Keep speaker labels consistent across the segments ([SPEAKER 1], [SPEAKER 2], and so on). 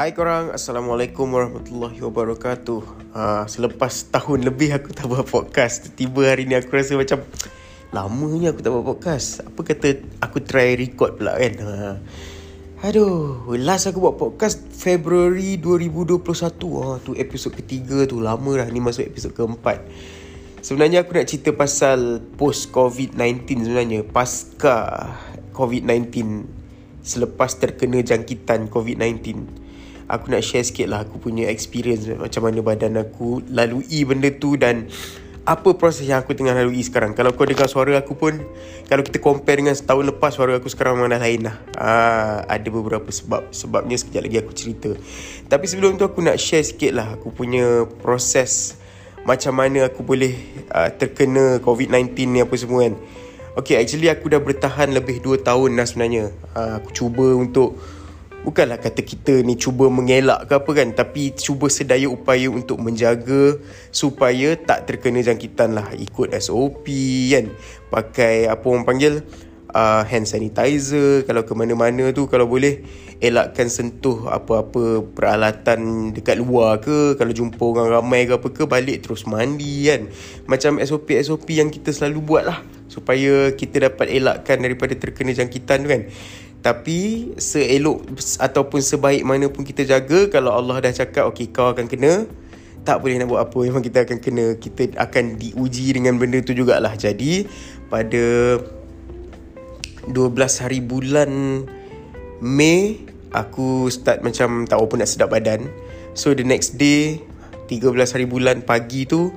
[SPEAKER 1] Hai korang, Assalamualaikum warahmatullahi wabarakatuh. Uh, Selepas tahun lebih aku tak buat podcast. Tiba hari ni aku rasa macam Lamanya aku tak buat podcast. Apa kata aku try record pula kan? Uh, Aduh, last aku buat podcast Februari 2021 uh, Tu episod ketiga tu, lama dah Ni masuk episod keempat. Sebenarnya aku nak cerita pasal post COVID-19 sebenarnya. Pasca COVID-19 Selepas terkena jangkitan COVID-19 aku nak share sikit lah aku punya experience macam mana badan aku lalui benda tu dan apa proses yang aku tengah lalui sekarang. Kalau kau dengar suara aku pun kalau kita compare dengan setahun lepas suara aku sekarang memang dah lain lah Aa, ah, ada beberapa sebab sebabnya sekejap lagi aku cerita. Tapi sebelum tu aku nak share sikit lah aku punya proses macam mana aku boleh uh, terkena COVID-19 ni apa semua kan. Okay, actually aku dah bertahan lebih 2 tahun dah sebenarnya. Uh, Aku cuba untuk Bukanlah kata kita ni cuba mengelak ke apa kan Tapi cuba sedaya upaya untuk menjaga Supaya tak terkena jangkitan lah. Ikut SOP kan Pakai apa orang panggil uh, Hand sanitizer Kalau ke mana-mana tu Kalau boleh Elakkan sentuh apa-apa peralatan dekat luar ke Kalau jumpa orang ramai ke apa ke Balik terus mandi kan. Macam SOP-SOP yang kita selalu buat lah Supaya kita dapat elakkan daripada terkena jangkitan tu kan tapi seelok ataupun sebaik mana pun kita jaga Kalau Allah dah cakap okey kau akan kena Tak boleh nak buat apa. Memang kita akan kena Kita akan diuji dengan benda tu jugalah. Jadi pada 12 hari bulan Mei Aku start macam tak apa nak sedap badan. So the next day 13 hari bulan pagi tu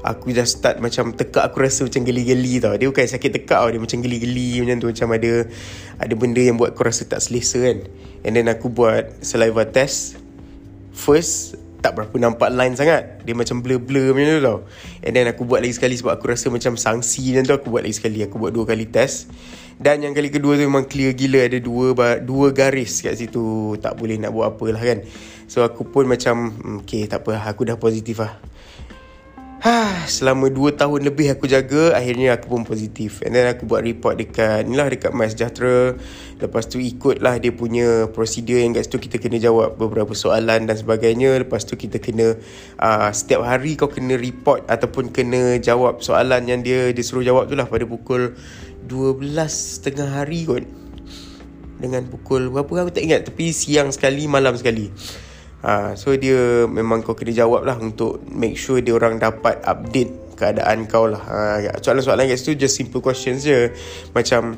[SPEAKER 1] Aku dah start macam tekak aku rasa macam geli-geli tau. Dia bukan sakit tekak tau Dia macam geli-geli macam tu Macam ada Ada benda yang buat aku rasa tak selesa kan. And then aku buat saliva test. First Tak berapa nampak line sangat. Dia macam blur-blur macam tu tau. And then aku buat lagi sekali Sebab aku rasa macam sangsi macam tu Aku buat lagi sekali. Aku buat dua kali test. Dan yang kali kedua tu memang clear gila. Ada dua dua garis kat situ. Tak boleh nak buat apa lah kan. So aku pun macam hmm, Okay tak apa Aku dah positif lah selama 2 tahun lebih aku jaga Akhirnya aku pun positif. And then aku buat report dekat Inilah dekat My Sejahtera. Lepas tu ikutlah dia punya prosedur Yang kat situ kita kena jawab beberapa soalan dan sebagainya. Lepas tu kita kena uh, Setiap hari kau kena report Ataupun kena jawab soalan yang dia Dia suruh jawab tu lah pada pukul 12 tengah hari kot. Dengan pukul berapa aku tak ingat Tapi siang sekali malam sekali Ha, so dia memang kau kena jawab lah untuk make sure dia orang dapat update keadaan kau lah. Ha, soalan-soalan kat situ just simple questions je. Macam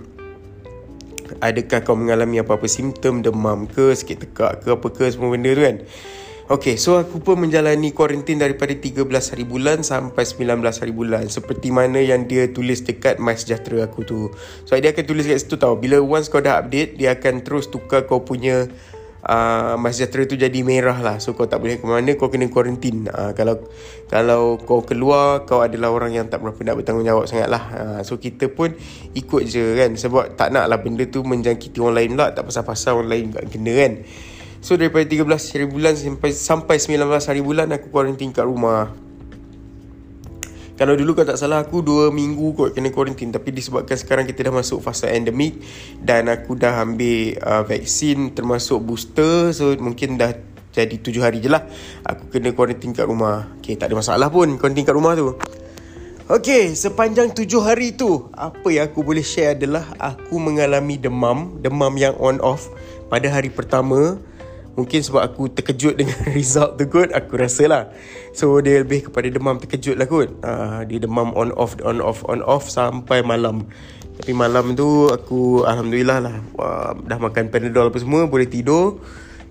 [SPEAKER 1] adakah kau mengalami apa-apa simptom demam ke, sakit tekak ke apa ke semua benda tu kan. Okay, so aku pun menjalani kuarantin daripada 13 hari bulan sampai 19 hari bulan Seperti mana yang dia tulis dekat My Sejahtera aku tu So dia akan tulis kat situ tau Bila once kau dah update Dia akan terus tukar kau punya uh, Masjid Sejahtera tu jadi merah lah. So kau tak boleh ke mana Kau kena kuarantin uh, Kalau kalau kau keluar Kau adalah orang yang tak berapa nak bertanggungjawab sangat lah uh, So kita pun ikut je kan. Sebab tak nak lah benda tu menjangkiti orang lain pula. Tak pasal-pasal orang lain juga kena kan. So daripada 13 hari bulan sampai sampai 19 hari bulan Aku kuarantin kat rumah kalau dulu kau tak salah aku 2 minggu kot kena quarantine. Tapi disebabkan sekarang kita dah masuk fasa endemik Dan aku dah ambil uh, vaksin termasuk booster. So mungkin dah jadi 7 hari je lah Aku kena quarantine kat rumah. Okay tak ada masalah pun quarantine kat rumah tu. Okay sepanjang 7 hari tu Apa yang aku boleh share adalah Aku mengalami demam. Demam yang on off Pada hari pertama Mungkin sebab aku terkejut dengan result tu kot Aku rasa lah So dia lebih kepada demam terkejut lah kot. Uh, Dia demam on off on off on off sampai malam. Tapi malam tu aku Alhamdulillah lah uh, Dah makan panadol apa semua Boleh tidur.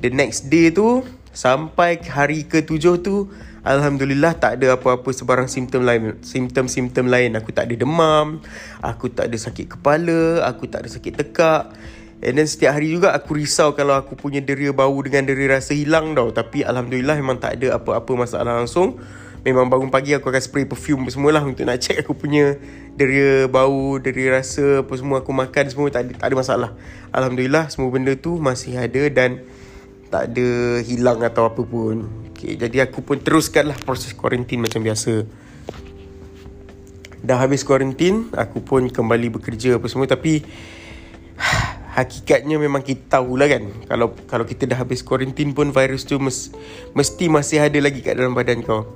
[SPEAKER 1] The next day tu Sampai hari ke-7 tu Alhamdulillah tak ada apa-apa sebarang simptom lain. Simptom-simptom lain. Aku tak ada demam Aku tak ada sakit kepala Aku tak ada sakit tekak And then setiap hari juga aku risau kalau aku punya deria bau dengan deria rasa hilang tau. Tapi Alhamdulillah memang tak ada apa-apa masalah langsung. Memang bangun pagi aku akan spray perfume semualah untuk nak check aku punya deria bau, deria rasa apa semua aku makan semua tak ada, tak ada masalah. Alhamdulillah semua benda tu masih ada dan tak ada hilang atau apa pun. Okay, jadi aku pun teruskanlah proses kuarantin macam biasa. Dah habis kuarantin, aku pun kembali bekerja apa semua tapi hakikatnya memang kita tahulah kan kalau kalau kita dah habis kuarantin pun virus tu mes, mesti masih ada lagi kat dalam badan kau.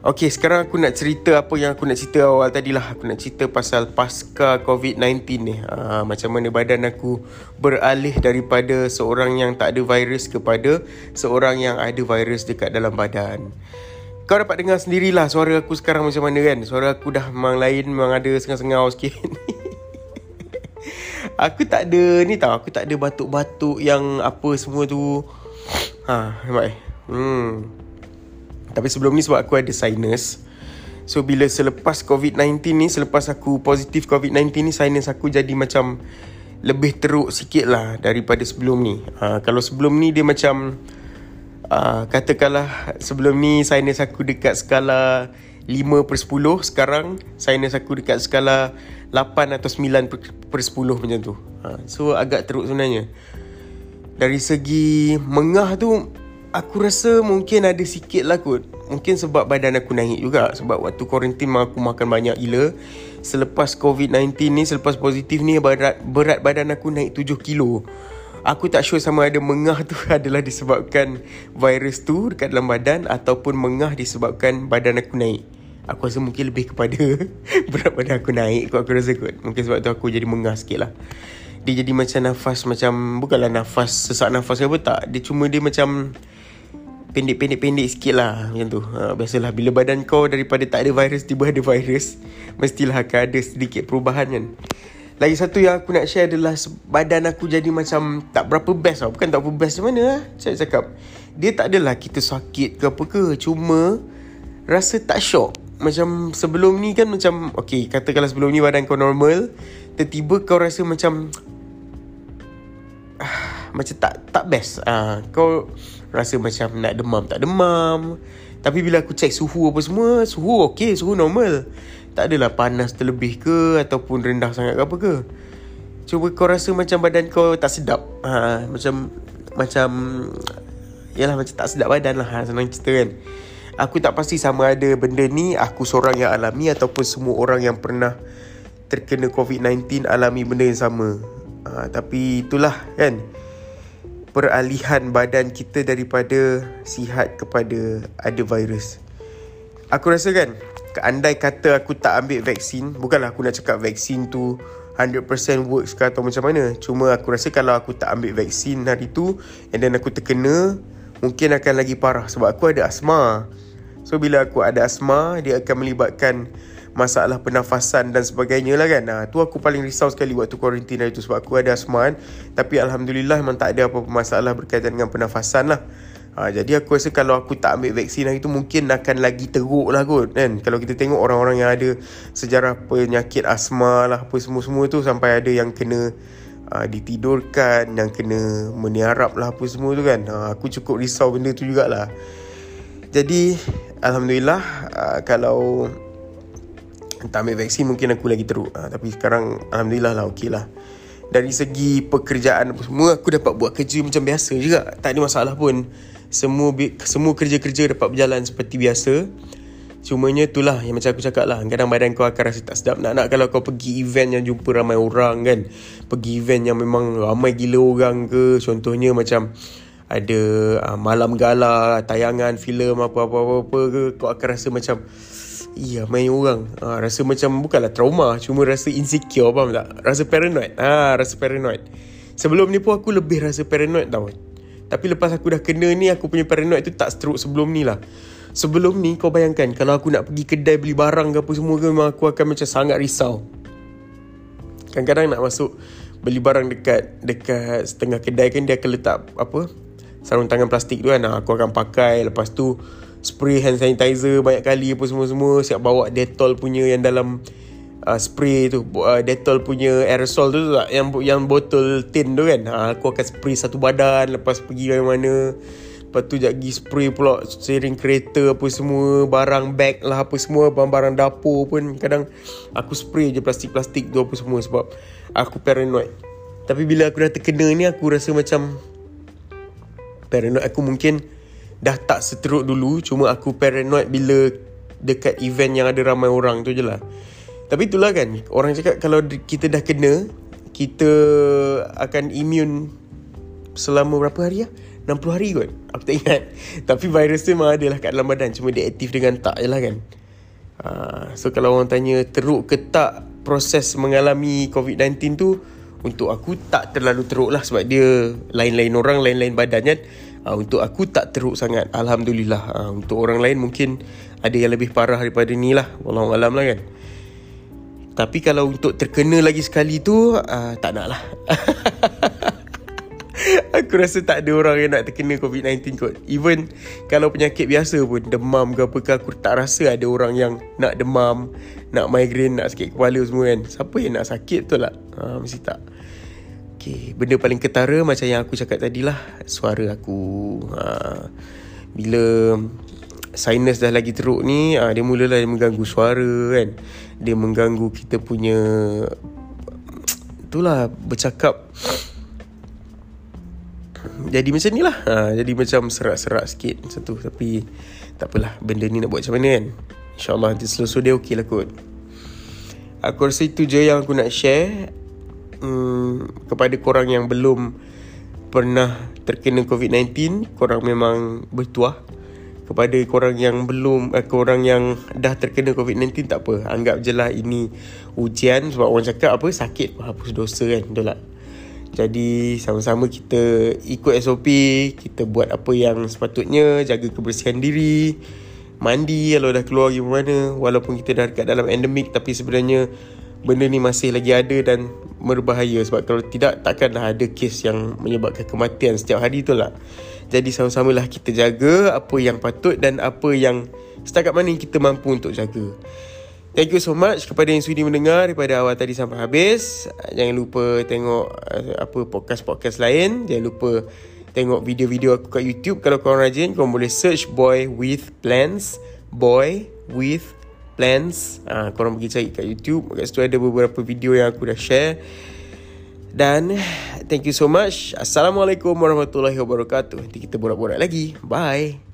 [SPEAKER 1] Okey, sekarang aku nak cerita apa yang aku nak cerita awal tadi lah. Aku nak cerita pasal pasca COVID-19 ni. Ha, macam mana badan aku beralih daripada seorang yang tak ada virus kepada seorang yang ada virus dekat dalam badan. Kau dapat dengar sendirilah suara aku sekarang macam mana kan. Suara aku dah memang lain, memang ada sengau-sengau sikit. aku tak ada ni tau. Aku tak ada batuk-batuk yang apa semua tu. Ha, nampak eh? Hmm. Tapi sebelum ni sebab aku ada sinus So bila selepas COVID-19 ni Selepas aku positif COVID-19 ni Sinus aku jadi macam Lebih teruk sikit lah Daripada sebelum ni ha, Kalau sebelum ni dia macam uh, Katakanlah Sebelum ni sinus aku dekat skala 5 per 10 Sekarang sinus aku dekat skala 8 atau 9 per 10 macam tu. Ha, So agak teruk sebenarnya. Dari segi Mengah tu Aku rasa mungkin ada sikit lah kot. Mungkin sebab badan aku naik juga. Sebab waktu quarantine aku makan banyak gila. Selepas COVID-19 ni Selepas positif ni berat, berat badan aku naik 7 kilo. Aku tak sure sama ada mengah tu adalah disebabkan virus tu dekat dalam badan Ataupun mengah disebabkan badan aku naik Aku rasa mungkin lebih kepada berat badan aku naik kot aku rasa kot. Mungkin sebab tu aku jadi mengah sikit lah. Dia jadi macam nafas macam Bukanlah nafas sesak nafas ke apa tak. Dia cuma dia macam pendek-pendek-pendek sikit lah macam tu. Ha, biasalah bila badan kau daripada tak ada virus tiba ada virus mestilah akan ada sedikit perubahan kan. Lagi satu yang aku nak share adalah badan aku jadi macam tak berapa best tau. Bukan tak berapa best mana lah saya cakap dia tak adalah kita sakit ke apa ke cuma rasa tak shock macam sebelum ni kan macam okay katakanlah sebelum ni badan kau normal tiba-tiba kau rasa macam macam tak tak best. Ah kau rasa macam nak demam tak demam. Tapi bila aku check suhu apa semua suhu okey suhu normal. Tak adalah panas terlebih ke ataupun rendah sangat ke apa ke. Cuba kau rasa macam badan kau tak sedap. Ha, macam macam yalah macam tak sedap badan lah ha, senang cerita kan aku tak pasti sama ada benda ni aku seorang yang alami ataupun semua orang yang pernah terkena COVID-19 alami benda yang sama ha, tapi itulah kan peralihan badan kita daripada sihat kepada ada virus. Aku rasa kan, andai kata aku tak ambil vaksin, bukanlah aku nak cakap vaksin tu 100% works ke atau macam mana. Cuma aku rasa kalau aku tak ambil vaksin hari tu and then aku terkena, mungkin akan lagi parah sebab aku ada asma. So bila aku ada asma, dia akan melibatkan masalah pernafasan dan sebagainya lah kan. Ha, tu aku paling risau sekali waktu kuarantin hari tu sebab aku ada asma kan. Tapi Alhamdulillah memang tak ada apa-apa masalah berkaitan dengan pernafasan lah. Ha, jadi aku rasa kalau aku tak ambil vaksin hari tu mungkin akan lagi teruk lah kot kan. Kalau kita tengok orang-orang yang ada sejarah penyakit asma lah apa semua-semua tu sampai ada yang kena uh, ditidurkan, yang kena meniarap lah apa semua tu kan. Ha, aku cukup risau benda tu jugalah. Jadi Alhamdulillah uh, kalau tak ambil vaksin mungkin aku lagi teruk. Ha, Tapi sekarang Alhamdulillah lah okey lah. Dari segi pekerjaan apa semua Aku dapat buat kerja macam biasa juga. Tak ada masalah pun. Semua semua kerja-kerja dapat berjalan seperti biasa. Cumanya itulah yang macam aku cakap lah. Kadang badan kau akan rasa tak sedap. Nak-nak kalau kau pergi event yang jumpa ramai orang kan. Pergi event yang memang ramai gila orang ke. Contohnya macam ada uh, malam gala, tayangan filem apa-apa-apa ke Kau akan rasa macam Iya main orang. Ha, Rasa macam Bukanlah trauma Cuma rasa insecure Faham tak? Rasa paranoid. Ha, Rasa paranoid. Sebelum ni pun aku lebih rasa paranoid tau Tapi lepas aku dah kena ni Aku punya paranoid tu tak teruk sebelum ni lah. Sebelum ni kau bayangkan Kalau aku nak pergi kedai beli barang ke apa semua ke Memang aku akan macam sangat risau. Kadang-kadang nak masuk Beli barang dekat Dekat setengah kedai kan Dia akan letak Apa Sarung tangan plastik tu kan Aku akan pakai. Lepas tu spray hand sanitizer banyak kali apa semua-semua. Siap bawa Dettol punya yang dalam uh, spray tu. Uh, Dettol punya aerosol tu, tu tak? Yang yang botol tin tu kan? Ha, aku akan spray satu badan lepas pergi mana-mana lepas tu jap pergi spray pula sering kereta apa semua barang bag lah apa semua barang-barang dapur pun. Kadang aku spray je plastik-plastik tu apa semua sebab aku paranoid. Tapi bila aku dah terkena ni aku rasa macam paranoid aku mungkin dah tak seteruk dulu cuma aku paranoid bila dekat event yang ada ramai orang tu je lah tapi itulah kan orang cakap kalau kita dah kena kita akan immune selama berapa hari ya? 60 hari kot. Aku tak ingat. Tapi virus tu memang ada lah kat dalam badan. Cuma dia aktif dengan tak je lah kan. Uh, so kalau orang tanya teruk ke tak proses mengalami COVID-19 tu untuk aku tak terlalu teruk lah sebab dia lain-lain orang, lain-lain badan kan. Uh, untuk aku tak teruk sangat. Alhamdulillah. Uh, untuk orang lain mungkin ada yang lebih parah daripada ni lah. Wallahualam lah kan. Tapi kalau untuk terkena lagi sekali tu, uh, tak nak lah. Aku rasa tak ada orang yang nak terkena COVID-19 kot. Even kalau penyakit biasa pun Demam ke apa ke Aku tak rasa ada orang yang nak demam Nak migraine, nak sakit kepala semua kan. Siapa yang nak sakit tu lah. Ha, Mesti tak. Okay, benda paling ketara macam yang aku cakap tadi lah Suara aku. Ha, Bila sinus dah lagi teruk ni ha, Dia mulalah mengganggu suara kan. Dia mengganggu kita punya Itulah bercakap jadi macam ni lah. Ha, Jadi macam serak-serak sikit macam tu. Tapi tak apalah Benda ni nak buat macam mana kan? InsyaAllah nanti selesai dia okey lah kot. Aku rasa itu je yang aku nak share hmm, Kepada korang yang belum Pernah terkena COVID-19 Korang memang bertuah. Kepada korang yang belum eh, Korang yang dah terkena COVID-19 Tak apa. Anggap je lah ini ujian Sebab orang cakap apa Sakit hapus dosa kan Betul tak jadi sama-sama kita ikut SOP Kita buat apa yang sepatutnya Jaga kebersihan diri Mandi kalau dah keluar pergi mana. Walaupun kita dah dekat dalam endemik Tapi sebenarnya Benda ni masih lagi ada dan Berbahaya. Sebab kalau tidak Takkanlah ada kes yang Menyebabkan kematian setiap hari tu lah. Jadi sama-samalah kita jaga Apa yang patut Dan apa yang Setakat mana kita mampu untuk jaga Thank you so much kepada yang sudi mendengar daripada awal tadi sampai habis. Jangan lupa tengok uh, apa podcast-podcast lain. Jangan lupa tengok video-video aku kat YouTube. Kalau korang rajin, korang boleh search Boy With Plans. Boy With Plans. Uh, korang pergi cari kat YouTube. Kat situ ada beberapa video yang aku dah share. Dan thank you so much. Assalamualaikum warahmatullahi wabarakatuh. Nanti kita borak-borak lagi. Bye.